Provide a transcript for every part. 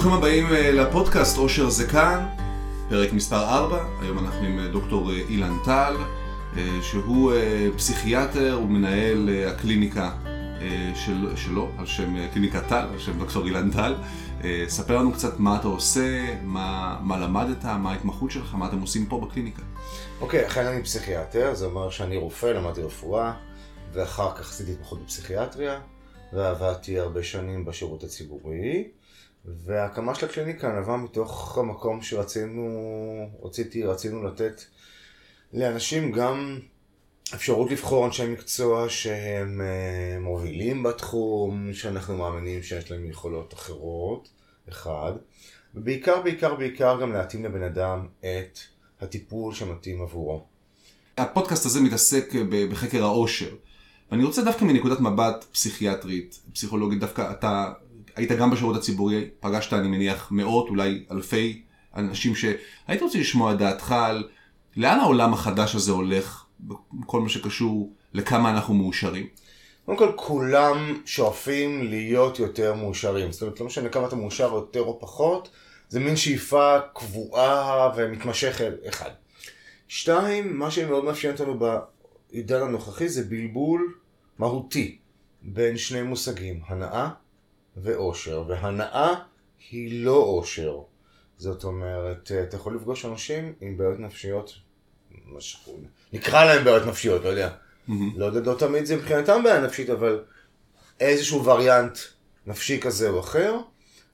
ברוכים הבאים אה, לפודקאסט אושר זה כאן, פרק מספר 4, היום אנחנו עם אה, דוקטור אה, אילן טל, שהוא פסיכיאטר ומנהל הקליניקה של, שלו, על שם קליניקת טל, על שם דוקטור אילן טל. ספר לנו קצת מה אתה עושה, מה, מה למדת, מה ההתמחות שלך, מה אתם עושים פה בקליניקה. אוקיי, okay, אכן אני פסיכיאטר, זה אומר שאני רופא, למדתי רפואה, ואחר כך עשיתי התמחות בפסיכיאטריה, ועבדתי הרבה שנים בשירות הציבורי. וההקמה של הקליניקה נבעה מתוך המקום שרצינו, רציתי, רצינו לתת לאנשים גם אפשרות לבחור אנשי מקצוע שהם אה, מובילים בתחום, שאנחנו מאמינים שיש להם יכולות אחרות, אחד, ובעיקר, בעיקר, בעיקר גם להתאים לבן אדם את הטיפול שמתאים עבורו. הפודקאסט הזה מתעסק בחקר העושר. ואני רוצה דווקא מנקודת מבט פסיכיאטרית, פסיכולוגית, דווקא אתה היית גם בשירות הציבורי, פגשת אני מניח מאות, אולי אלפי אנשים שהייתי רוצה לשמוע את דעתך על לאן העולם החדש הזה הולך, בכל מה שקשור לכמה אנחנו מאושרים. קודם כל, כולם שואפים להיות יותר מאושרים. זאת אומרת, לא משנה כמה אתה מאושר יותר או פחות, זה מין שאיפה קבועה ומתמשכת, אחד. שתיים, מה שמאוד מאפיין אותנו בעידן הנוכחי זה בלבול מהותי בין שני מושגים, הנאה ואושר, והנאה היא לא אושר. זאת אומרת, אתה יכול לפגוש אנשים עם בעיות נפשיות, נקרא להם בעיות נפשיות, לא יודע. Mm-hmm. לא לא תמיד זה מבחינתם בעיה נפשית, אבל איזשהו וריאנט נפשי כזה או אחר,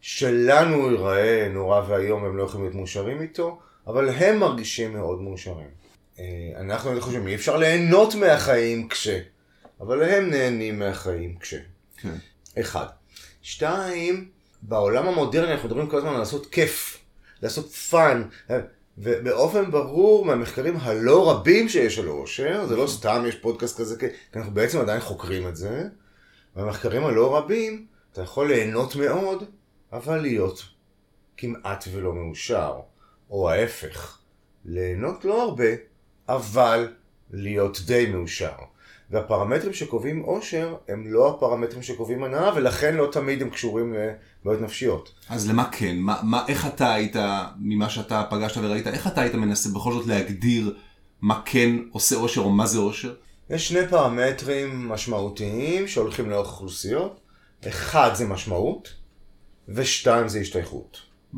שלנו ייראה נורא ואיום, הם לא יכולים להיות מאושרים איתו, אבל הם מרגישים מאוד מאושרים. אה, אנחנו חושבים, אי אפשר ליהנות מהחיים כש, אבל הם נהנים מהחיים כש. כן. אחד. שתיים, בעולם המודרני אנחנו מדברים כל הזמן על לעשות כיף, לעשות fun, ובאופן ברור מהמחקרים הלא רבים שיש על אושר, זה לא סתם יש פודקאסט כזה, כי אנחנו בעצם עדיין חוקרים את זה, במחקרים הלא רבים אתה יכול ליהנות מאוד, אבל להיות כמעט ולא מאושר, או ההפך, ליהנות לא הרבה, אבל להיות די מאושר. והפרמטרים שקובעים אושר הם לא הפרמטרים שקובעים הנאה, ולכן לא תמיד הם קשורים לבעיות נפשיות. אז למה כן? מה, מה, איך אתה היית, ממה שאתה פגשת וראית, איך אתה היית מנסה בכל זאת להגדיר מה כן עושה אושר או מה זה אושר? יש שני פרמטרים משמעותיים שהולכים לאורך אוכלוסיות. אחד זה משמעות, ושתיים זה השתייכות. Mm-hmm.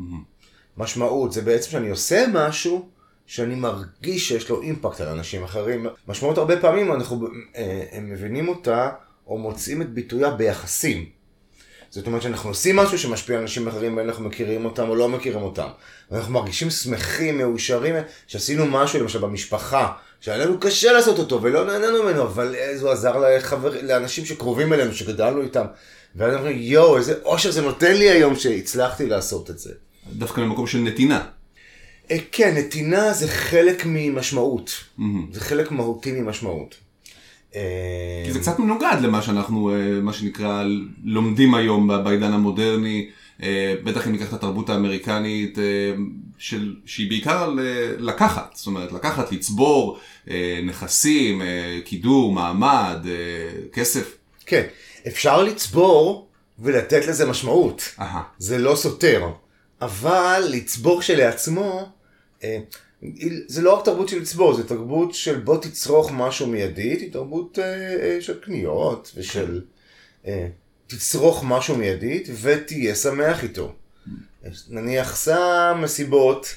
משמעות זה בעצם שאני עושה משהו שאני מרגיש שיש לו אימפקט על אנשים אחרים. משמעות הרבה פעמים אנחנו אה, הם מבינים אותה או מוצאים את ביטויה ביחסים. זאת אומרת שאנחנו עושים משהו שמשפיע על אנשים אחרים ואין אנחנו מכירים אותם או לא מכירים אותם. ואנחנו מרגישים שמחים, מאושרים, שעשינו משהו למשל במשפחה, שהיה לנו קשה לעשות אותו ולא נהנינו ממנו, אבל זה עזר לחבר, לאנשים שקרובים אלינו, שגדלנו איתם. ואז אומרים, יואו, איזה אושר זה נותן לי היום שהצלחתי לעשות את זה. דווקא ממקום של נתינה. אה, כן, נתינה זה חלק ממשמעות. זה חלק מהותי ממשמעות. אה, כי זה קצת מנוגד למה שאנחנו, אה, מה שנקרא, לומדים היום בעידן המודרני. בטח אם ניקח את התרבות האמריקנית, של, שהיא בעיקר לקחת, זאת אומרת, לקחת, לצבור נכסים, קידום, מעמד, כסף. כן, אפשר לצבור ולתת לזה משמעות. Aha. זה לא סותר. אבל לצבור כשלעצמו, זה לא רק תרבות של לצבור, זה תרבות של בוא תצרוך משהו מיידית, היא תרבות אה, אה, של קניות ושל תצרוך משהו מיידית ותהיה שמח איתו. נניח סם מסיבות.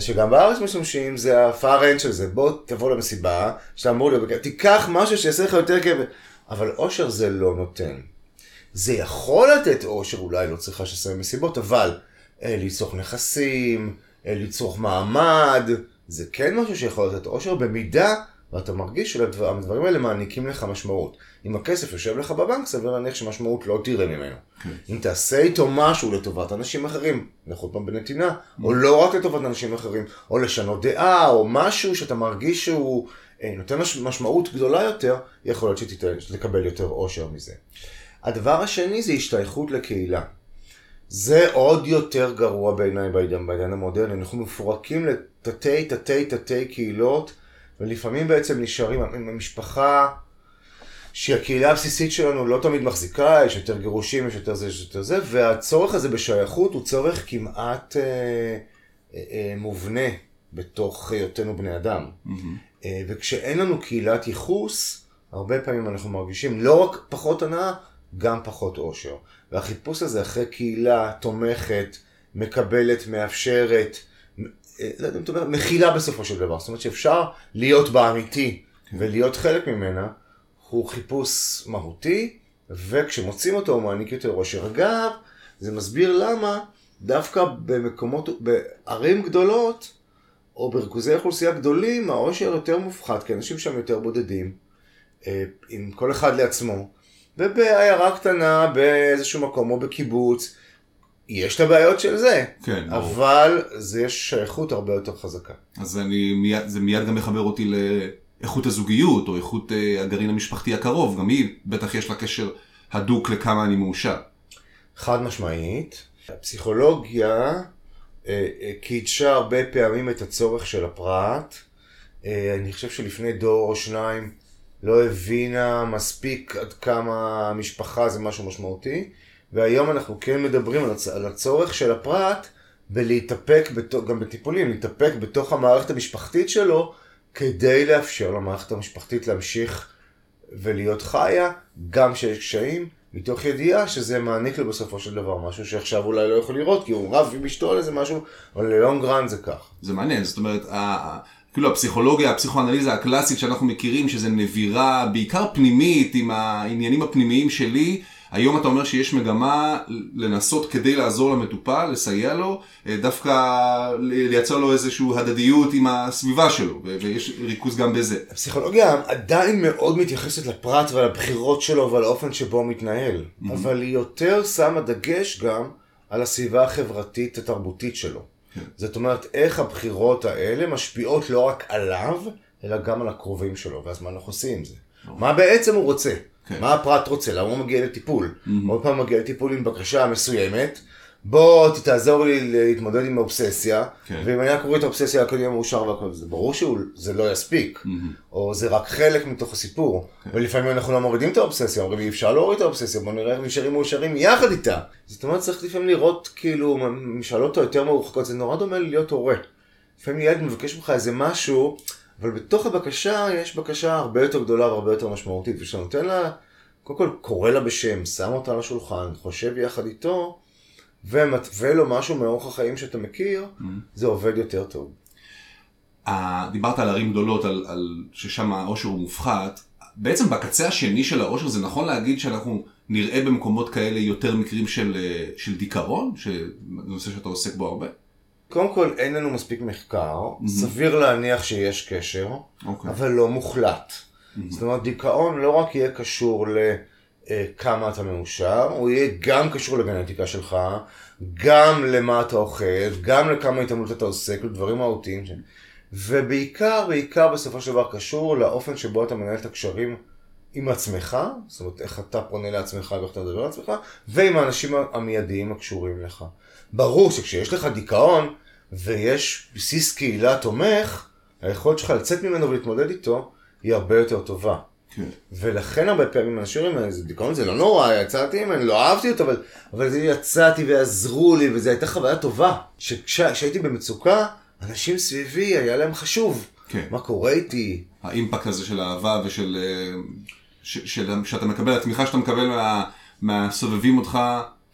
שגם בארץ משתמשים, זה הפאר של זה, בוא תבוא למסיבה, שאתה אמור להיות, תיקח משהו שיעשה לך יותר כאב, אבל אושר זה לא נותן. זה יכול לתת אושר, אולי לא צריכה שסיים מסיבות, אבל אה, לצרוך נכסים, אה, לצרוך מעמד, זה כן משהו שיכול לתת אושר במידה ואתה מרגיש שהדברים האלה מעניקים לך משמעות. אם הכסף יושב לך בבנק, סביר להניח שמשמעות לא תראה ממנו. כן. אם תעשה איתו משהו לטובת אנשים אחרים, עוד פעם בנתינה. או לא רק לטובת אנשים אחרים, או לשנות דעה, או משהו שאתה מרגיש שהוא אה, נותן משמעות גדולה יותר, יכול להיות שתקבל יותר אושר מזה. הדבר השני זה השתייכות לקהילה. זה עוד יותר גרוע בעיניי בעידן, בעידן המודרני. אנחנו מפורקים לתתי תתי תתי קהילות, ולפעמים בעצם נשארים עם המשפחה שהקהילה הבסיסית שלנו לא תמיד מחזיקה, יש יותר גירושים, יש יותר זה, יש יותר זה, והצורך הזה בשייכות הוא צורך כמעט אה, אה, אה, מובנה בתוך היותנו בני אדם. Mm-hmm. אה, וכשאין לנו קהילת ייחוס, הרבה פעמים אנחנו מרגישים לא רק פחות הנאה, גם פחות אושר. והחיפוש הזה אחרי קהילה תומכת, מקבלת, מאפשרת, אה, לא יודע אם אתה אומר, מכילה בסופו של דבר. זאת אומרת שאפשר להיות בה אמיתי ולהיות חלק ממנה, הוא חיפוש מהותי, וכשמוצאים אותו הוא מעניק יותר אושר. אגב, זה מסביר למה דווקא במקומות, בערים גדולות, או בריכוזי אוכלוסייה גדולים, העושר יותר מופחת, כי אנשים שם יותר בודדים, אה, עם כל אחד לעצמו, ובעיירה קטנה, באיזשהו מקום, או בקיבוץ, יש את הבעיות של זה, כן, ברור. אבל זה יש שייכות הרבה יותר חזקה. אז אני מיד, זה מיד גם מחבר אותי לאיכות הזוגיות, או איכות אה, הגרעין המשפחתי הקרוב, גם היא, בטח יש לה קשר הדוק לכמה אני מאושר. חד משמעית. הפסיכולוגיה אה, אה, קידשה הרבה פעמים את הצורך של הפרט. אה, אני חושב שלפני דור או שניים לא הבינה מספיק עד כמה המשפחה זה משהו משמעותי, והיום אנחנו כן מדברים על, הצ... על הצורך של הפרט בלהתאפק, בתו... גם בטיפולים, להתאפק בתוך המערכת המשפחתית שלו, כדי לאפשר למערכת המשפחתית להמשיך ולהיות חיה, גם כשיש קשיים, מתוך ידיעה שזה מעניק לו בסופו של דבר משהו שעכשיו אולי לא יכול לראות, כי הוא רב עם אשתו על איזה משהו, אבל ללונג רן זה כך. זה מעניין, זאת אומרת, כאילו הפסיכולוגיה, הפסיכואנליזה הקלאסית שאנחנו מכירים, שזה נבירה בעיקר פנימית עם העניינים הפנימיים שלי, היום אתה אומר שיש מגמה לנסות כדי לעזור למטופל, לסייע לו, אה, דווקא לייצר לו איזושהי הדדיות עם הסביבה שלו, ויש ריכוז גם בזה. הפסיכולוגיה עדיין מאוד מתייחסת לפרט ולבחירות שלו ועל האופן שבו הוא מתנהל, mm-hmm. אבל היא יותר שמה דגש גם על הסביבה החברתית התרבותית שלו. זאת אומרת, איך הבחירות האלה משפיעות לא רק עליו, אלא גם על הקרובים שלו, ואז מה אנחנו עושים עם זה? מה בעצם הוא רוצה? כן. מה הפרט רוצה? למה הוא מגיע לטיפול? עוד פעם מגיע לטיפול עם בקשה מסוימת, בוא תעזור לי להתמודד עם האובססיה, כן. ואם אני רק אוריד את האובססיה הכל יהיה מאושר והכל זה. ברור שזה לא יספיק, או זה רק חלק מתוך הסיפור. כן. ולפעמים אנחנו לא מורידים את האובססיה, אומרים אי אפשר להוריד את האובססיה, בוא נראה איך נשארים מאושרים יחד איתה. זאת אומרת צריך לפעמים לראות כאילו משאלות היותר מרוחקות, זה נורא דומה להיות הורה. לפעמים ילד מבקש ממך איזה משהו, אבל בתוך הבקשה יש בקשה הרבה יותר גדולה והרבה יותר משמעותית, וכשאתה נותן לה, קודם כל קורא לה בשם, שם אותה על השולחן, חושב יחד איתו, ומתווה לו משהו מאורח החיים שאתה מכיר, זה עובד יותר טוב. ה- דיברת על ערים גדולות, על, על ששם העושר הוא מופחת. בעצם בקצה השני של העושר זה נכון להגיד שאנחנו נראה במקומות כאלה יותר מקרים של, אה, של דיכאון, נושא שאתה עוסק בו הרבה? קודם כל, אין לנו מספיק מחקר, סביר להניח שיש קשר, אוקיי. אבל לא מוחלט. זאת אומרת, דיכאון לא רק יהיה קשור לכמה אתה מאושר, הוא יהיה גם קשור לגנטיקה שלך, גם למה אתה אוכל, גם לכמה התעמלות אתה עוסק, לדברים מהותיים. ש- ובעיקר, בעיקר בסופו של דבר קשור לאופן שבו אתה מנהל את הקשרים עם עצמך, זאת אומרת, איך אתה פונה לעצמך ואיך אתה מדבר לעצמך, ועם האנשים המיידיים הקשורים לך. ברור שכשיש לך דיכאון ויש בסיס קהילה תומך, היכולת שלך לצאת ממנו ולהתמודד איתו היא הרבה יותר טובה. כן. ולכן הרבה פעמים אנשים אומרים, זה דיכאון זה לא נורא, יצאתי ממנו, לא אהבתי אותו, אבל, אבל זה יצאתי ועזרו לי, וזו הייתה חוויה טובה. שכשהייתי במצוקה, אנשים סביבי, היה להם חשוב. כן. מה קורה איתי? האימפקט הזה של אהבה ושל... אה, ש, של, שאתה מקבל, התמיכה שאתה מקבל מה, מהסובבים אותך,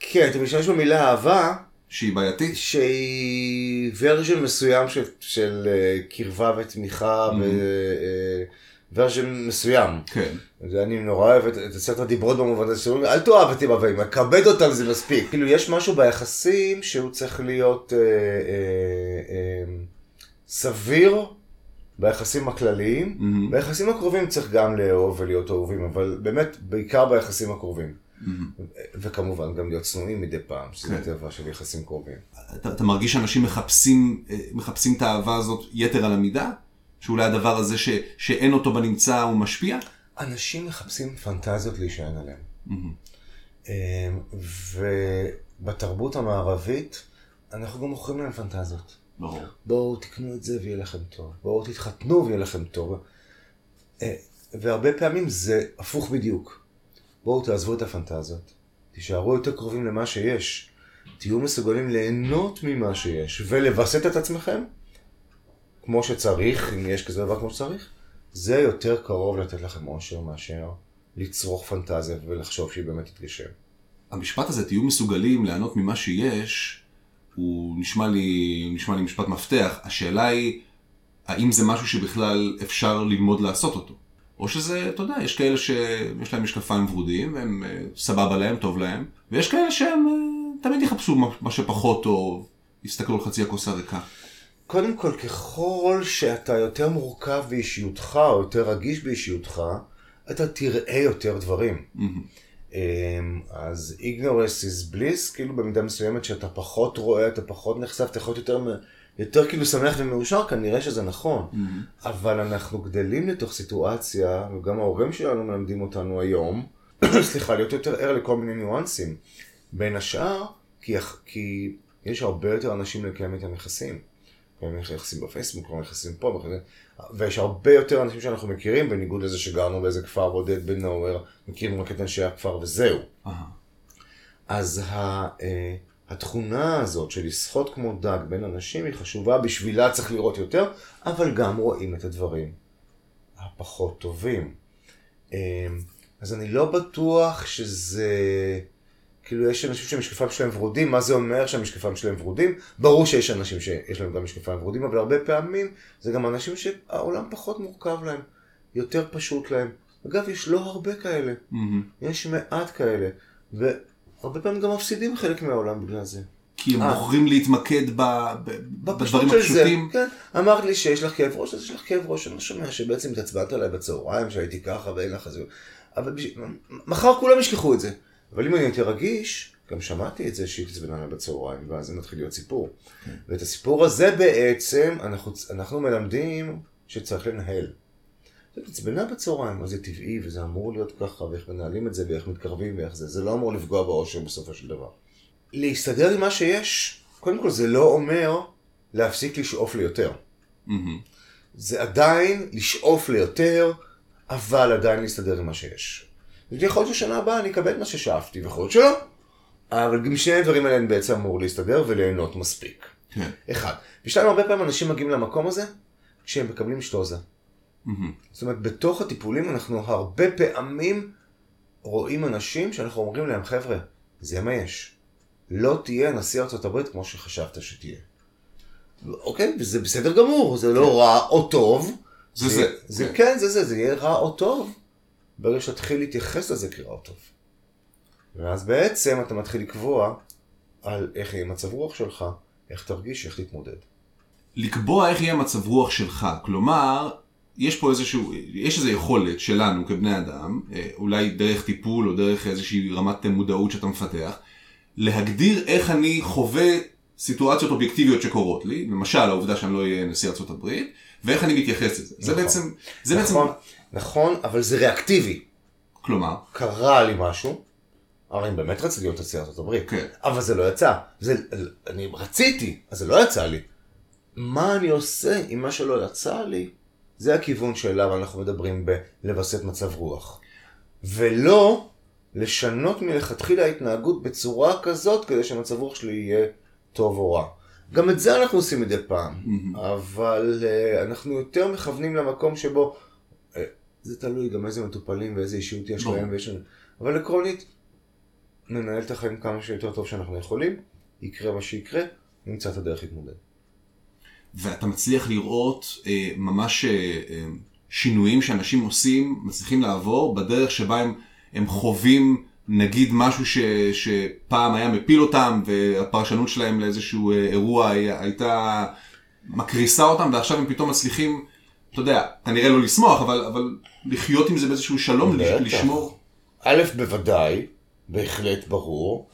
כן, אתה משתמש במילה אהבה, שהיא בעייתית. שהיא ורז'ן מסוים של, של אה, קרבה ותמיכה, ורז'ן מסוים. כן. זה אני נורא אוהב את, את עשרת הדיברות במובן הזה, שאומרים, אל תאהב אותי באבאים, כבד אותם זה מספיק. כאילו, יש משהו ביחסים שהוא צריך להיות אה, אה, אה, סביר ביחסים הכלליים. ביחסים הקרובים צריך גם לאהוב ולהיות אהובים, אבל באמת, בעיקר ביחסים הקרובים. וכמובן גם להיות צנועים מדי פעם, שזה כן. טבע של יחסים קרובים. אתה, אתה מרגיש שאנשים מחפשים, מחפשים את האהבה הזאת יתר על המידה? שאולי הדבר הזה ש, שאין אותו בנמצא הוא משפיע? אנשים מחפשים פנטזיות להישען עליהן. אמ, ובתרבות המערבית, אנחנו גם מוכרים להם פנטזיות. ברור. בואו תקנו את זה ויהיה לכם טוב. בואו תתחתנו ויהיה לכם טוב. אה, והרבה פעמים זה הפוך בדיוק. בואו תעזבו את הפנטזיות, תישארו יותר קרובים למה שיש, תהיו מסוגלים ליהנות ממה שיש, ולווסת את עצמכם כמו שצריך, אם יש כזה דבר כמו שצריך, זה יותר קרוב לתת לכם אושר מאשר לצרוך פנטזיה ולחשוב שהיא באמת תתגשם. המשפט הזה, תהיו מסוגלים ליהנות ממה שיש, הוא נשמע לי, נשמע לי משפט מפתח. השאלה היא, האם זה משהו שבכלל אפשר ללמוד לעשות אותו? או שזה, אתה יודע, יש כאלה שיש להם משקפיים ורודים, והם אה, סבבה להם, טוב להם, ויש כאלה שהם אה, תמיד יחפשו מה שפחות טוב, יסתכלו על חצי הכוס הריקה. קודם כל, ככל שאתה יותר מורכב באישיותך, או יותר רגיש באישיותך, אתה תראה יותר דברים. Mm-hmm. אז ignorance is bliss, כאילו במידה מסוימת שאתה פחות רואה, אתה פחות נחשף, אתה יכול להיות יותר, יותר כאילו שמח ומאושר, כנראה שזה נכון. Mm-hmm. אבל אנחנו גדלים לתוך סיטואציה, וגם ההורים שלנו מלמדים אותנו היום, סליחה, להיות יותר ער לכל מיני ניואנסים. בין השאר, כי, כי יש הרבה יותר אנשים לקיים איתם יחסים. לפעמים יחסים בפייסבוק, לפעמים יחסים פה. ויש הרבה יותר אנשים שאנחנו מכירים, בניגוד לזה שגרנו באיזה כפר בודד בנוהוור, מכירים רק את אנשי הכפר וזהו. אז ה, אה, התכונה הזאת של לשחות כמו דג בין אנשים היא חשובה, בשבילה צריך לראות יותר, אבל גם רואים את הדברים הפחות טובים. אה, אז אני לא בטוח שזה... כאילו יש אנשים שהמשקפיים שלהם ורודים, מה זה אומר שהמשקפיים שלהם ורודים? ברור שיש אנשים שיש להם גם משקפיים ורודים, אבל הרבה פעמים זה גם אנשים שהעולם פחות מורכב להם, יותר פשוט להם. אגב, יש לא הרבה כאלה, mm-hmm. יש מעט כאלה, והרבה פעמים גם מפסידים חלק מהעולם בגלל זה. כי הם 아, אה. בוחרים להתמקד ב, ב, בדברים הפשוטים. כן, אמרת לי שיש לך כאב ראש, אז יש לך כאב ראש, אני לא שומע שבעצם התעצבנת עליי בצהריים, שהייתי ככה ואין לך זה. אבל מחר כולם ישכחו את זה. אבל אם אני הייתי רגיש, גם שמעתי את זה שהיא התעצבנה לה בצהריים, ואז זה מתחיל להיות סיפור. כן. ואת הסיפור הזה בעצם, אנחנו, אנחנו מלמדים שצריך לנהל. זה התעצבנה בצהריים, אז זה טבעי, וזה אמור להיות ככה, ואיך מנהלים את זה, ואיך מתקרבים, ואיך זה. זה לא אמור לפגוע באושר בסופו של דבר. להסתדר עם מה שיש, קודם כל זה לא אומר להפסיק לשאוף ליותר. Mm-hmm. זה עדיין לשאוף ליותר, אבל עדיין להסתדר עם מה שיש. יכול להיות ששנה הבאה אני אקבל מה ששאפתי, ויכול להיות שלא. אבל גם שני הדברים האלה אני בעצם אמור להסתדר וליהנות מספיק. כן. אחד. ושתיים, הרבה פעמים אנשים מגיעים למקום הזה כשהם מקבלים שטוזה. זאת אומרת, בתוך הטיפולים אנחנו הרבה פעמים רואים אנשים שאנחנו אומרים להם, חבר'ה, זה מה יש. לא תהיה נשיא ארצות הברית כמו שחשבת שתהיה. אוקיי, וזה בסדר גמור, זה לא כן. רע או טוב. זה זה. זה כן, זה זה, זה יהיה רע או טוב. ברגע שתתחיל להתייחס לזה כרעיון טוב. ואז בעצם אתה מתחיל לקבוע על איך יהיה מצב רוח שלך, איך תרגיש, איך תתמודד. לקבוע איך יהיה מצב רוח שלך, כלומר, יש פה איזשהו, יש איזו יכולת שלנו כבני אדם, אה, אולי דרך טיפול או דרך איזושהי רמת מודעות שאתה מפתח, להגדיר איך אני חווה סיטואציות אובייקטיביות שקורות לי, למשל העובדה שאני לא אהיה נשיא ארצות הברית, ואיך אני מתייחס לזה. נכון. זה בעצם, זה נכון. בעצם... נכון, אבל זה ריאקטיבי. כלומר? קרה לי משהו, הרי אני באמת רציתי להיות נשיא ארצות הברית, כן. אבל זה לא יצא. זה, אני רציתי, אז זה לא יצא לי. מה אני עושה עם מה שלא יצא לי? זה הכיוון שאליו אנחנו מדברים בלווסת מצב רוח. ולא לשנות מלכתחילה התנהגות בצורה כזאת כדי שמצב רוח שלי יהיה טוב או רע. גם את זה אנחנו עושים מדי פעם, mm-hmm. אבל uh, אנחנו יותר מכוונים למקום שבו זה תלוי גם איזה מטופלים ואיזה אישיות יש להם ויש לנו. אבל עקרונית, ננהל את החיים כמה שיותר טוב שאנחנו יכולים, יקרה מה שיקרה, נמצא את הדרך להתמודד. ואתה מצליח לראות אה, ממש אה, אה, שינויים שאנשים עושים, מצליחים לעבור בדרך שבה הם, הם חווים נגיד משהו ש, שפעם היה מפיל אותם והפרשנות שלהם לאיזשהו אה, אירוע הייתה מקריסה אותם ועכשיו הם פתאום מצליחים אתה יודע, כנראה לא לשמוח, אבל, אבל לחיות עם זה באיזשהו שלום, לשמור. א', בוודאי, בהחלט ברור.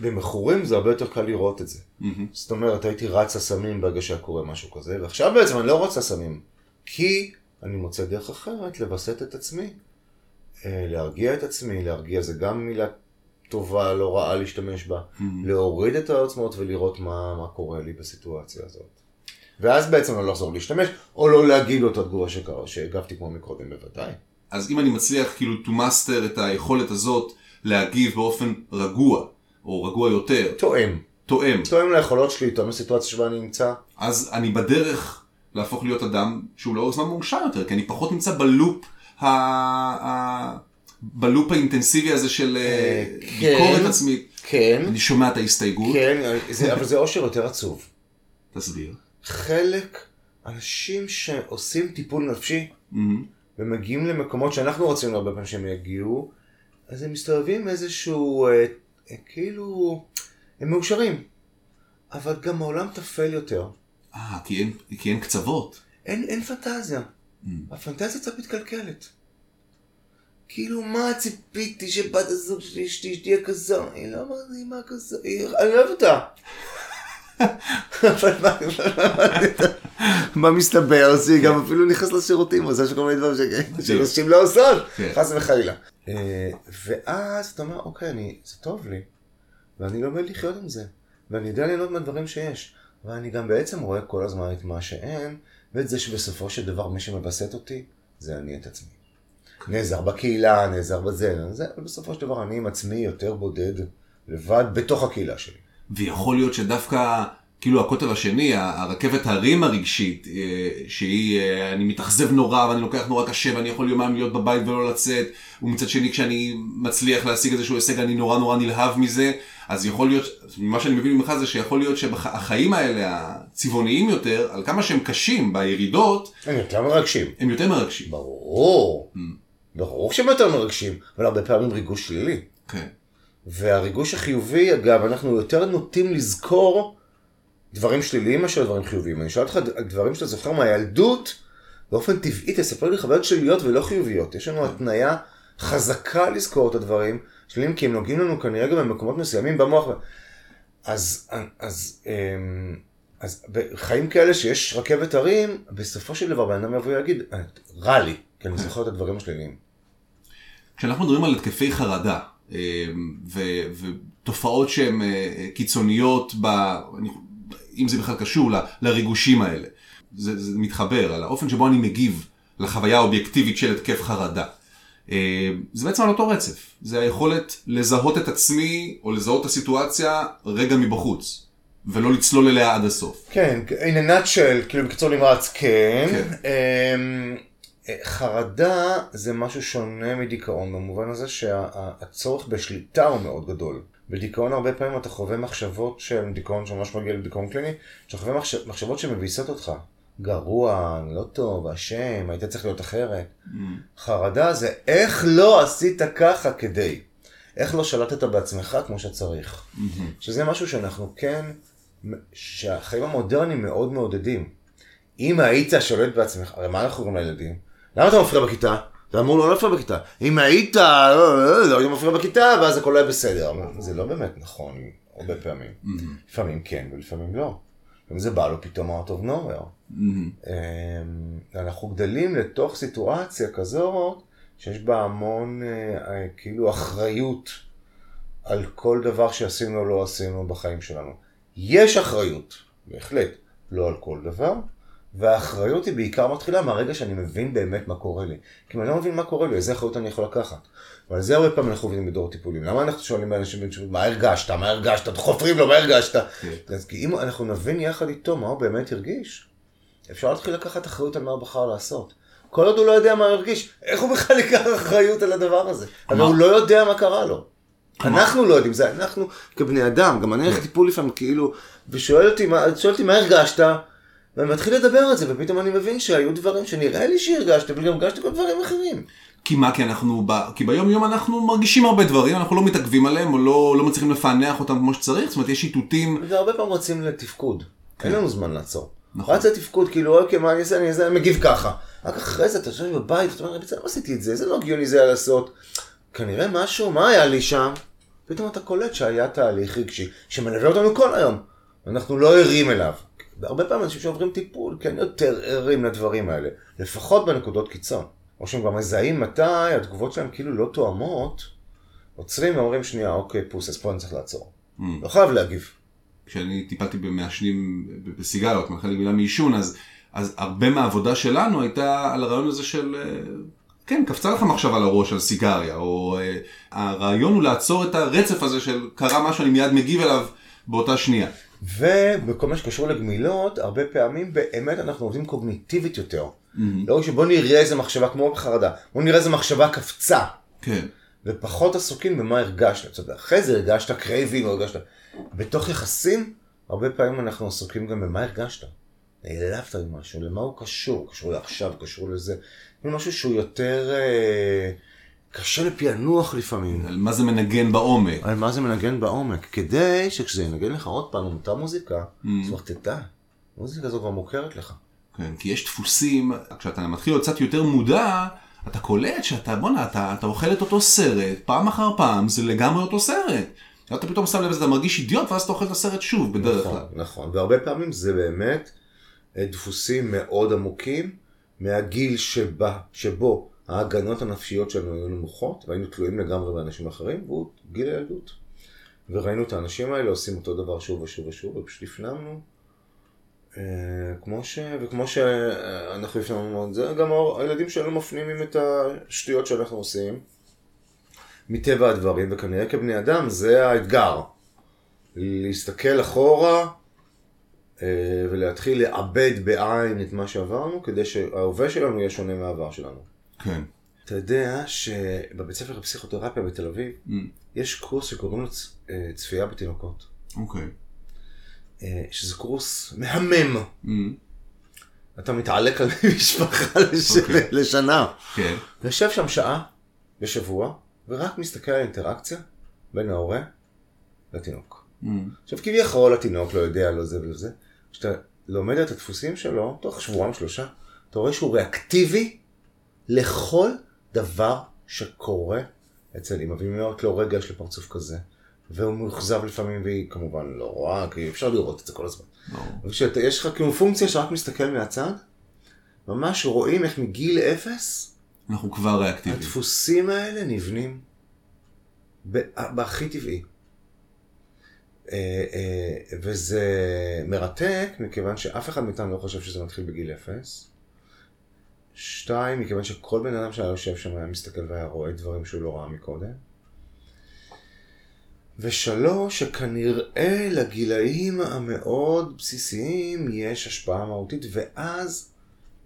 במכורים זה הרבה יותר קל לראות את זה. Mm-hmm. זאת אומרת, הייתי רץ לסמים ברגע שהיה קורה משהו כזה, ועכשיו בעצם אני לא רץ לסמים. כי אני מוצא דרך אחרת לווסת את עצמי. אה, להרגיע את עצמי, להרגיע זה גם מילה טובה, לא רעה להשתמש בה. Mm-hmm. להוריד את העוצמות ולראות מה, מה קורה לי בסיטואציה הזאת. ואז בעצם לא לחזור להשתמש, או לא להגיד לו את התגובה שהגבתי כמו מקודם בוודאי. אז אם אני מצליח כאילו to master את היכולת הזאת להגיב באופן רגוע, או רגוע יותר, תואם. תואם, תואם ליכולות שלי, תואם לסיטואציה שבה אני נמצא. אז אני בדרך להפוך להיות אדם שהוא לאורך זמן מאושר יותר, כי אני פחות נמצא בלופ, ה... ה... בלופ האינטנסיבי הזה של אה, אה, ביקורת כן. עצמית. כן, אני שומע את ההסתייגות. כן, זה, אבל זה אושר יותר עצוב. תסביר. חלק, אנשים שעושים טיפול נפשי, מהמם. ומגיעים למקומות שאנחנו רצינו הרבה פעמים שהם יגיעו, אז הם מסתובבים איזשהו, אה, אה, כאילו, הם מאושרים. אבל גם העולם טפל יותר. אה, כי אין, כי אין קצוות. אין, אין פנטזיה. Mm. הפנטזיה קצת מתקלקלת. כאילו, מה ציפיתי שבת הזוג שלי אשתי תהיה כזו? היא לא מדהימה כזו, היא- אני אוהב אותה. מה- מסתבר? שהיא גם אפילו נכנס לשירותים, עושה כל מיני דברים שנשים לא עושות, כן. חס וחלילה. אה, ואז אתה אומר, אוקיי, זה טוב לי, ואני לומד לחיות עם זה, ואני יודע ליהנות מהדברים שיש, אבל אני גם בעצם רואה כל הזמן את מה שאין, ואת זה שבסופו של דבר מי שמווסת אותי, זה אני את עצמי. נעזר בקהילה, נעזר בזה, זה, אבל בסופו של דבר אני עם עצמי יותר בודד, לבד, בתוך הקהילה שלי. ויכול להיות שדווקא, כאילו הקוטב השני, הרכבת הרים הרגשית, אה, שהיא, אה, אני מתאכזב נורא ואני לוקח נורא קשה ואני יכול יומיים להיות בבית ולא לצאת, ומצד שני כשאני מצליח להשיג איזשהו הישג אני נורא נורא נלהב מזה, אז יכול להיות, מה שאני מבין ממך זה שיכול להיות שהחיים האלה, הצבעוניים יותר, על כמה שהם קשים בירידות, הם יותר מרגשים. הם יותר מרגשים. ברור. Mm. ברור שהם יותר מרגשים, אבל הרבה פעמים ריגוש שלילי. כן. והריגוש החיובי, אגב, אנחנו יותר נוטים לזכור דברים שליליים מאשר דברים חיוביים. אני שואל אותך על דברים שאתה זוכר מהילדות, באופן טבעי תספר לי חוויות שליליות ולא חיוביות. יש לנו התניה חזקה לזכור את הדברים שליליים, כי הם נוגעים לנו כנראה גם במקומות מסוימים במוח. אז, אז, אמ, אז בחיים כאלה שיש רכבת הרים, בסופו של דבר בן אדם יבוא ויגיד, "אה, רע לי, כי אני זוכר את הדברים השליליים. כשאנחנו מדברים על התקפי חרדה, ותופעות שהן אה, קיצוניות, ב, אם זה בכלל קשור ל- לריגושים האלה, זה, זה מתחבר על האופן שבו אני מגיב לחוויה האובייקטיבית של התקף חרדה. אה, זה בעצם על אותו רצף, זה היכולת לזהות את עצמי או לזהות את הסיטואציה רגע מבחוץ, ולא לצלול אליה עד הסוף. כן, in a nutshell, כאילו בקיצור נמרץ, כן. כן. אמ, חרדה זה משהו שונה מדיכאון, במובן הזה שהצורך בשליטה הוא מאוד גדול. בדיכאון הרבה פעמים אתה חווה מחשבות של דיכאון שממש מגיע לדיכאון קליני, שאתה חווה מחש... מחשבות שמביסות אותך. גרוע, לא טוב, אשם, היית צריך להיות אחרת. חרדה זה איך לא עשית ככה כדי. איך לא שלטת בעצמך כמו שצריך. שזה משהו שאנחנו כן, שהחיים המודרניים מאוד מעודדים. אם היית שולט בעצמך, הרי מה אנחנו אומרים לילדים? למה אתה מפריע בכיתה? אתה אמור לא להפריע בכיתה. אם היית, לא, לא, לא היית מפריע בכיתה, ואז הכל היה בסדר. זה לא באמת נכון, הרבה פעמים. לפעמים כן ולפעמים לא. אם זה בא לו פתאום out of nowhere. אנחנו גדלים לתוך סיטואציה כזאת, שיש בה המון אה, אה, כאילו אחריות על כל דבר שעשינו או לא עשינו בחיים שלנו. יש אחריות, בהחלט, לא על כל דבר, והאחריות היא בעיקר מתחילה מהרגע שאני מבין באמת מה קורה לי. כי אם אני לא מבין מה קורה לי, איזה אחריות אני יכול לקחת. ועל זה הרבה פעמים אנחנו עובדים בדור טיפולים. למה אנחנו שואלים אנשים, מה הרגשת? מה הרגשת? חופרים לו, מה הרגשת? כן. אז כי אם אנחנו נבין יחד איתו מה הוא באמת הרגיש, אפשר להתחיל לקחת אחריות על מה הוא בחר לעשות. כל עוד הוא לא יודע מה הוא הרגיש, איך הוא בכלל ייקח אחריות על הדבר הזה? אבל הוא לא יודע מה קרה לו. אנחנו לא יודעים, זה אנחנו כבני אדם, גם אני הולך לטיפול לפעמים כאילו, ושואל אותי, מה- שואל אותי מה הרגשת, ואני מתחיל לדבר על זה, ופתאום אני מבין שהיו דברים שנראה לי שהרגשתי, אבל גם הרגשתי כל דברים אחרים. כי מה? כי אנחנו, ב... כי ביום יום אנחנו מרגישים הרבה דברים, אנחנו לא מתעכבים עליהם, או לא, לא מצליחים לפענח אותם כמו שצריך, זאת אומרת, יש איתותים, והרבה פעמים רצים לתפקוד, אין לנו זמן לעצור. נכון. רץ לתפקוד, כאילו, אוקיי, מה אני אעשה, אני אעשה, אני מגיב ככה. רק אחרי זה אתה יושב בבית, אתה אומר, בסדר, לא עשיתי את זה, זה לא הגיוני זה היה לעשות. כנראה משהו, מה היה לי שם? פתאום אתה קולט שהיה תהליך רגשי, שמלווה אותנו כל היום. ואנחנו לא ערים אליו. הרבה פעמים אנשים שעוברים טיפול, כן יותר ערים לדברים האלה. לפחות בנקודות קיצון. או שהם כבר מזהים מתי התגובות שלהם כאילו לא תואמות, עוצרים ואומרים, שנייה, אוקיי, פוס, אז פה אני צריך לעצור. Mm. לא חייב להגיב. כשאני טיפלתי במעשנים בסיגריות, מאחל לי מילה מעישון, אז, אז הרבה מהעבודה שלנו הייתה על הרעיון הזה של אה, כן, קפצה לך מחשבה לראש על סיגריה, או אה, הרעיון הוא לעצור את הרצף הזה של קרה משהו, אני מיד מגיב אליו באותה שנייה. ובכל מה שקשור לגמילות, הרבה פעמים באמת אנחנו עובדים קוגניטיבית יותר. לא שבוא נראה איזה מחשבה, כמו בחרדה, בוא נראה איזה מחשבה קפצה. כן. ופחות עסוקים במה הרגשת. אתה יודע, אחרי זה הרגשת craving או הרגשת... בתוך יחסים, הרבה פעמים אנחנו עסוקים גם במה הרגשת. נעלבת ממשהו, למה הוא קשור? קשור לעכשיו, קשור לזה. זה משהו שהוא יותר אה, קשה לפענוח לפעמים. על מה זה מנגן בעומק. על מה זה מנגן בעומק. כדי שכשזה ינגן לך עוד פעם אותה מוזיקה. אז כבר תדע, המוזיקה הזו כבר מוכרת לך. כן, כי יש דפוסים, כשאתה מתחיל להיות קצת יותר מודע, אתה קולט שאתה, בואנה, אתה, אתה אוכל את אותו סרט, פעם אחר פעם, זה לגמרי אותו סרט. אתה פתאום שם לב לזה, אתה מרגיש אידיוט, ואז אתה אוכל את הסרט שוב, בדרך כלל. נכון, נכון. והרבה פעמים זה באמת אה, דפוסים מאוד עמוקים מהגיל שבה, שבו ההגנות הנפשיות שלנו היו נמוכות, והיינו תלויים לגמרי באנשים אחרים, והוא גיל הילדות. וראינו את האנשים האלה עושים אותו דבר שוב ושוב ושוב, ופשוט הפנמנו. אה, ש... וכמו שאנחנו הפנמנו, זה גם הילדים שלנו מפנימים את השטויות שאנחנו עושים. מטבע הדברים, וכנראה כבני אדם זה האתגר. להסתכל אחורה אה, ולהתחיל לעבד בעין את מה שעברנו, כדי שההווה שלנו יהיה שונה מהעבר שלנו. כן. אתה יודע שבבית ספר לפסיכותרפיה בתל אביב, Mm, יש קורס שקוראים לו צ- אה, צפייה בתינוקות. אוקיי. אה, שזה קורס מהמם. Mm, אתה מתעלק על משפחה לש... אוקיי. לשנה. כן. ויושב שם שעה בשבוע, ורק מסתכל על האינטראקציה בין ההורה לתינוק. Mm, עכשיו כביכול התינוק לא יודע, לא זה ולא זה. כשאתה לומד את הדפוסים שלו, תוך שבועיים שלושה, אתה רואה שהוא ריאקטיבי לכל דבר שקורה אצל אמא. והיא אומרת לו, רגע, יש לי פרצוף כזה. והוא מאוכזב לפעמים, והיא כמובן לא רואה, כי אפשר לראות את זה כל הזמן. ברור. וכשיש לך כאילו פונקציה שרק מסתכל מהצד, ממש רואים איך מגיל אפס, אנחנו כבר ריאקטיביים. הדפוסים האלה נבנים בהכי טבעי. אה, אה, וזה מרתק, מכיוון שאף אחד מאיתנו לא חושב שזה מתחיל בגיל אפס. שתיים, מכיוון שכל בן אדם שהיה יושב שם היה מסתכל והיה רואה דברים שהוא לא ראה מקודם. ושלוש, שכנראה לגילאים המאוד בסיסיים יש השפעה מהותית, ואז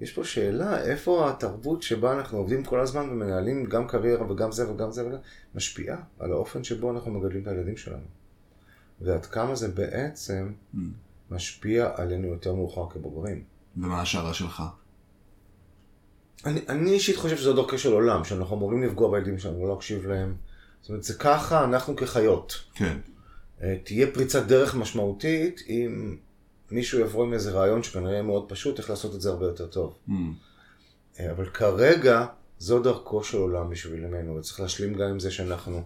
יש פה שאלה, איפה התרבות שבה אנחנו עובדים כל הזמן ומנהלים גם קריירה וגם זה וגם זה וגם, משפיעה על האופן שבו אנחנו מגדלים את הילדים שלנו. ועד כמה זה בעצם Mm. משפיע עלינו יותר מאוחר כבוגרים. ומה השערה שלך? אני, אני אישית חושב שזה דרכו של עולם, שאנחנו אמורים לפגוע בילדים שלנו ולא להקשיב להם. זאת אומרת, זה ככה אנחנו כחיות. כן. אה, תהיה פריצת דרך משמעותית אם מישהו יבוא עם איזה רעיון שכנראה יהיה מאוד פשוט, איך לעשות את זה הרבה יותר טוב. Mm, אה, אבל כרגע זו דרכו של עולם בשבילנו, וצריך להשלים גם עם זה שאנחנו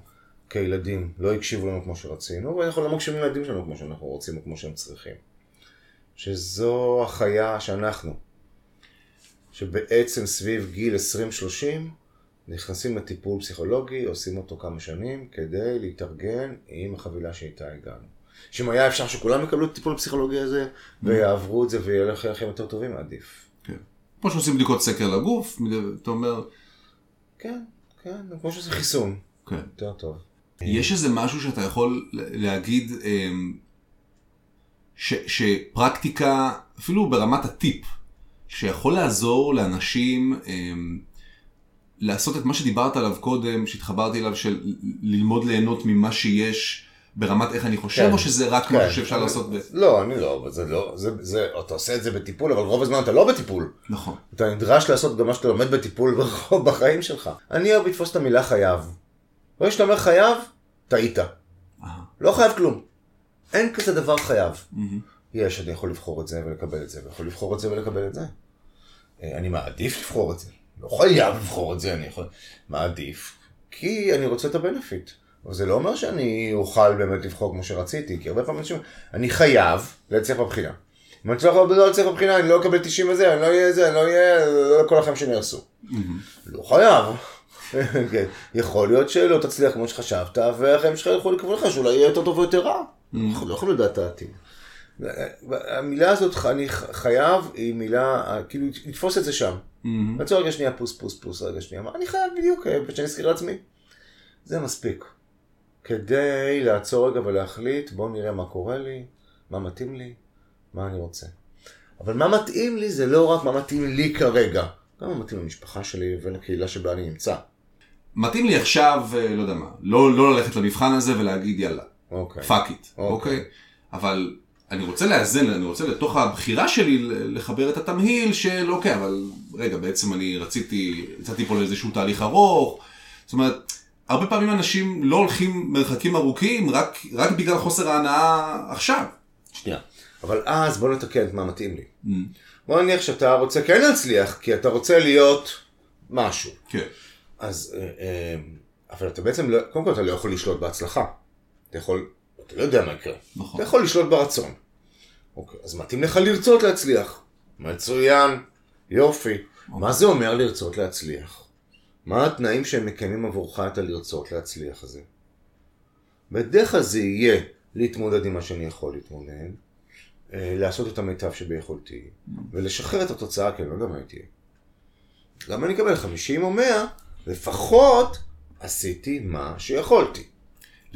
כילדים לא הקשיבו לנו כמו שרצינו, ואנחנו לא מקשיבים לילדים שלנו כמו שאנחנו רוצים או כמו שהם צריכים. שזו החיה שאנחנו, שבעצם סביב גיל 20-30 נכנסים לטיפול פסיכולוגי, עושים אותו כמה שנים כדי להתארגן עם החבילה שאיתה הגענו. שאם היה אפשר שכולם יקבלו את הטיפול הפסיכולוגי הזה ויעברו את זה ויהיה לכם חיים יותר טובים, עדיף. כן. כמו שעושים בדיקות סקר לגוף, אתה אומר, כן, כן, כמו שזה חיסון, כן. יותר טוב. יש איזה משהו שאתה יכול להגיד, אמ, ש, שפרקטיקה, אפילו ברמת הטיפ, שיכול לעזור לאנשים אמ, לעשות את מה שדיברת עליו קודם, שהתחברתי אליו, של ללמוד ליהנות ממה שיש ברמת איך אני חושב, כן. או שזה רק כן, משהו שאפשר אבל- לעשות ב... לא, אני לא, אבל זה לא, זה, זה, אתה עושה את זה בטיפול, אבל רוב הזמן אתה לא בטיפול. נכון. אתה נדרש לעשות גם מה שאתה לומד בטיפול בחיים שלך. אני אוהב לתפוס את המילה חייב. ברגע שאתה אומר חייב, טעית. לא חייב כלום. אין כזה דבר חייב. מהמם. יש, אני יכול לבחור את זה ולקבל את זה, ויכול לבחור את זה ולקבל את זה. אה, אני מעדיף לבחור את זה. לא חייב לבחור את זה, אני יכול... מעדיף, כי אני רוצה את הבנפיט. אבל זה לא אומר שאני אוכל באמת לבחור כמו שרציתי, כי הרבה פעמים אנשים... אני חייב להצליח בבחינה. אם אני לא לא אצליח בבחינה, אני לא אקבל 90 וזה, אני לא אהיה זה, אני לא אהיה... לא כל החיים שנהרסו. לא חייב. כן. יכול להיות שלא תצליח כמו שחשבת, והחיים שלך ילכו לכיוון לך, שאולי יהיה יותר טוב או יותר רע. אנחנו לא יכולים לדעת את העתיד. המילה הזאת, אני חייב, היא מילה, כאילו, לתפוס את זה שם. לעצור רגע שנייה, פוס, פוס, פוס, רגע שנייה. אני חייב בדיוק, אה, שאני אזכיר לעצמי. זה מספיק. כדי לעצור רגע ולהחליט, בואו נראה מה קורה לי, מה מתאים לי, מה אני רוצה. אבל מה מתאים לי זה לא רק מה מתאים לי כרגע, גם מה מתאים למשפחה שלי ולקהילה שבה אני נמצא. מתאים לי עכשיו, אה, לא יודע מה, לא, לא ללכת למבחן הזה ולהגיד יאללה, אוקיי. fuck it, אוקיי. אוקיי? אבל אני רוצה לאזן, אני רוצה לתוך הבחירה שלי לחבר את התמהיל של אוקיי, אבל רגע, בעצם אני רציתי, יצאתי פה לאיזשהו תהליך ארוך, זאת אומרת, הרבה פעמים אנשים לא הולכים מרחקים ארוכים רק, רק בגלל חוסר ההנאה עכשיו. שנייה. אבל אז בוא נתקן את מה מתאים לי. Mm, בוא נניח שאתה רוצה כן להצליח, כי אתה רוצה להיות משהו. כן, אז, אה, אה, אבל אתה בעצם, לא, קודם כל אתה לא יכול לשלוט בהצלחה. אתה יכול, אתה לא יודע מה יקרה. נכון. אתה יכול לשלוט ברצון. אוקיי, אז מתאים לך לרצות להצליח. מצוין, יופי. מה זה אומר לרצות להצליח? מה התנאים שהם מקיימים עבורך את הלרצות להצליח הזה? בדרך כלל זה יהיה להתמודד עם מה שאני יכול להתמודד, אה, לעשות את המיטב שביכולתי, ולשחרר את התוצאה, כי אני לא יודע מה תהיה. גם אני אקבל 50 או 100, לפחות עשיתי מה שיכולתי.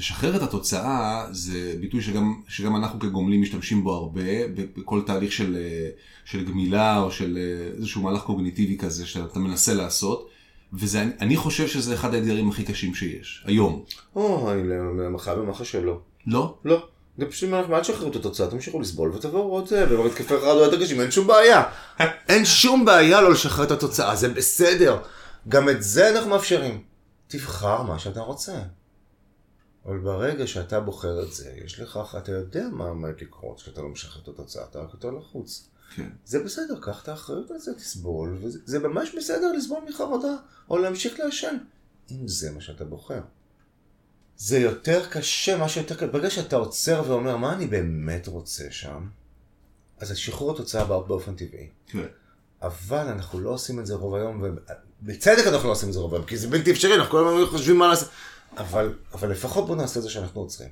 לשחרר את התוצאה זה ביטוי שגם, שגם אנחנו כגומלים משתמשים בו הרבה בכל תהליך של, אה, של גמילה או של אה, איזשהו מהלך קוגניטיבי כזה שאתה מנסה לעשות. וזה, אני, אני חושב שזה אחד האתגרים הכי קשים שיש, היום. או, אני חייב לומר לך שלא. לא? לא. זה פשוט אנחנו אל תשחררו את התוצאה, תמשיכו לסבול ותבואו עוד זה, ובהתקפי חרדה יותר קשים, אין שום בעיה. אין שום בעיה לא לשחרר את התוצאה, זה בסדר. גם את זה אנחנו מאפשרים. תבחר מה שאתה רוצה. אבל ברגע שאתה בוחר את זה, יש לך, אתה יודע מה עומד לקרות כשאתה לא משחרר את התוצאה, אתה רק יותר לחוץ. כן. זה בסדר, קח את האחריות על זה, תסבול, וזה זה ממש בסדר לסבול מחרדה, או להמשיך לעשן, אם זה מה שאתה בוחר. זה יותר קשה, מה שיותר קשה, ברגע שאתה עוצר ואומר, מה אני באמת רוצה שם, אז השחרור התוצאה בא באופן טבעי. כן. אבל אנחנו לא עושים את זה רוב היום, ובצדק אנחנו לא עושים את זה רוב היום, כי זה בלתי אפשרי, אנחנו כל הזמן חושבים מה לעשות. אבל, אבל לפחות בוא נעשה את זה שאנחנו עוצרים.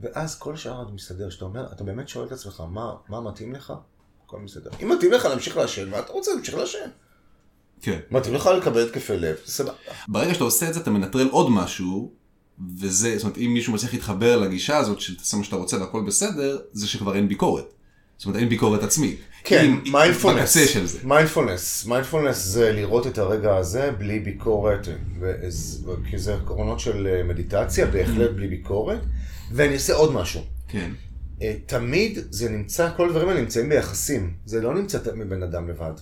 ואז כל השאר עוד מסתדר, שאתה אומר, אתה באמת שואל את עצמך, מה, מה מתאים לך? הכל מסתדר. אם מתאים לך להמשיך לעשן, מה אתה רוצה? להמשיך לעשן. כן. מתאים לך לקבל התקפי לב, סבבה. ברגע שאתה עושה את זה אתה מנטרל עוד משהו, וזה, זאת אומרת, אם מישהו מצליח להתחבר לגישה הזאת של תעשה מה שאתה רוצה והכל בסדר, זה שכבר אין ביקורת. זאת אומרת, אין ביקורת עצמית. כן, מיינדפולנס. בקצה של זה. מיינדפולנס. מיינדפולנס זה לראות את הרגע הזה בלי ביקורת, כי זה עקרונות של אה, מדיטציה, בהחלט בלי ביקורת. ואני אעשה עוד משהו. כן. אה, תמיד זה נמצא, כל הדברים האלה נמצאים ביחסים. זה לא נמצא מבן אדם לבד.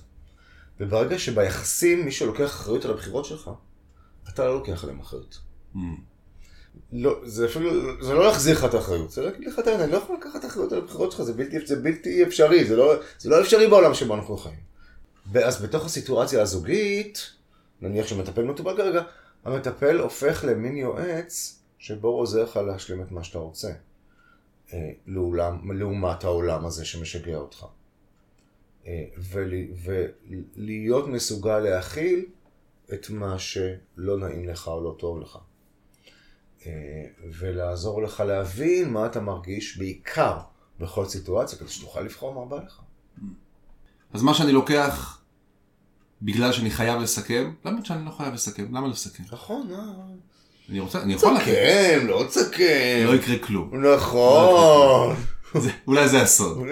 וברגע שביחסים מישהו לוקח אחריות על הבחירות שלך, אתה לא לוקח עליהם אחריות. לא, זה אפילו, זה לא להחזיר לך את האחריות, זה להגיד לך את האמת, אני לא יכול לקחת אחריות על הבחירות שלך, זה בלתי, זה בלתי אפשרי, זה לא, זה לא אפשרי בעולם שבו אנחנו חיים. ואז בתוך הסיטואציה הזוגית, נניח שמטפל מטופל כרגע, המטפל הופך למין יועץ שבו הוא עוזר לך להשלים את מה שאתה רוצה. אה, לעולם, לעומת העולם הזה שמשגע אותך. אה, ול, ולהיות מסוגל להכיל את מה שלא נעים לך או לא טוב לך. אה, ולעזור לך להבין מה אתה מרגיש בעיקר בכל סיטואציה, כדי שתוכל לבחור מה בא לך. אז מה שאני לוקח, בגלל שאני חייב לסכם, למה שאני לא חייב לסכם? למה לסכם? נכון, אה? אני רוצה, אני יכול תסכם, לא תסכם. לא יקרה כלום. נכון. זה- אולי זה הסוד.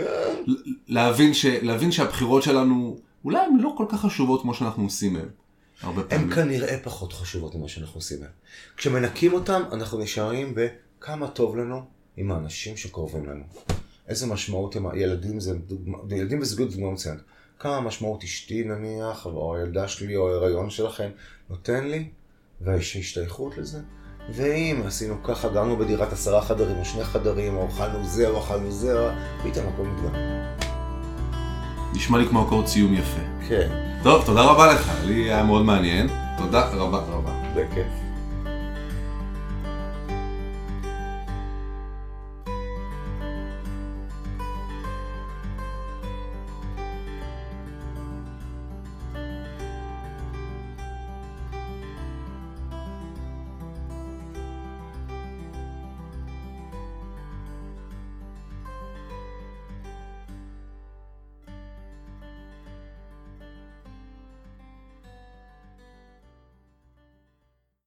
ל- להבין, ש, להבין שהבחירות שלנו, אולי הן לא כל כך חשובות כמו שאנחנו עושים מהן. הן כנראה פחות חשובות ממה שאנחנו עושים מהן. כשמנקים אותם, אנחנו נשארים בכמה טוב לנו עם האנשים שקרובים לנו. איזה משמעות הם הילדים, זה דוגמה, ילדים וזוגיות זה דוגמה מצוינת. כמה משמעות אשתי נניח, או הילדה שלי, או ההיריון שלכם, נותן לי, ויש השתייכות לזה. ואם עשינו ככה, גרנו בדירת עשרה חדרים או שני חדרים, או אכלנו זה או אכלנו זה, פתאום הכל מתגמר. נשמע לי כמו אקורד סיום יפה. כן, טוב, תודה רבה לך, לי היה מאוד מעניין. תודה רבה רבה. בכיף.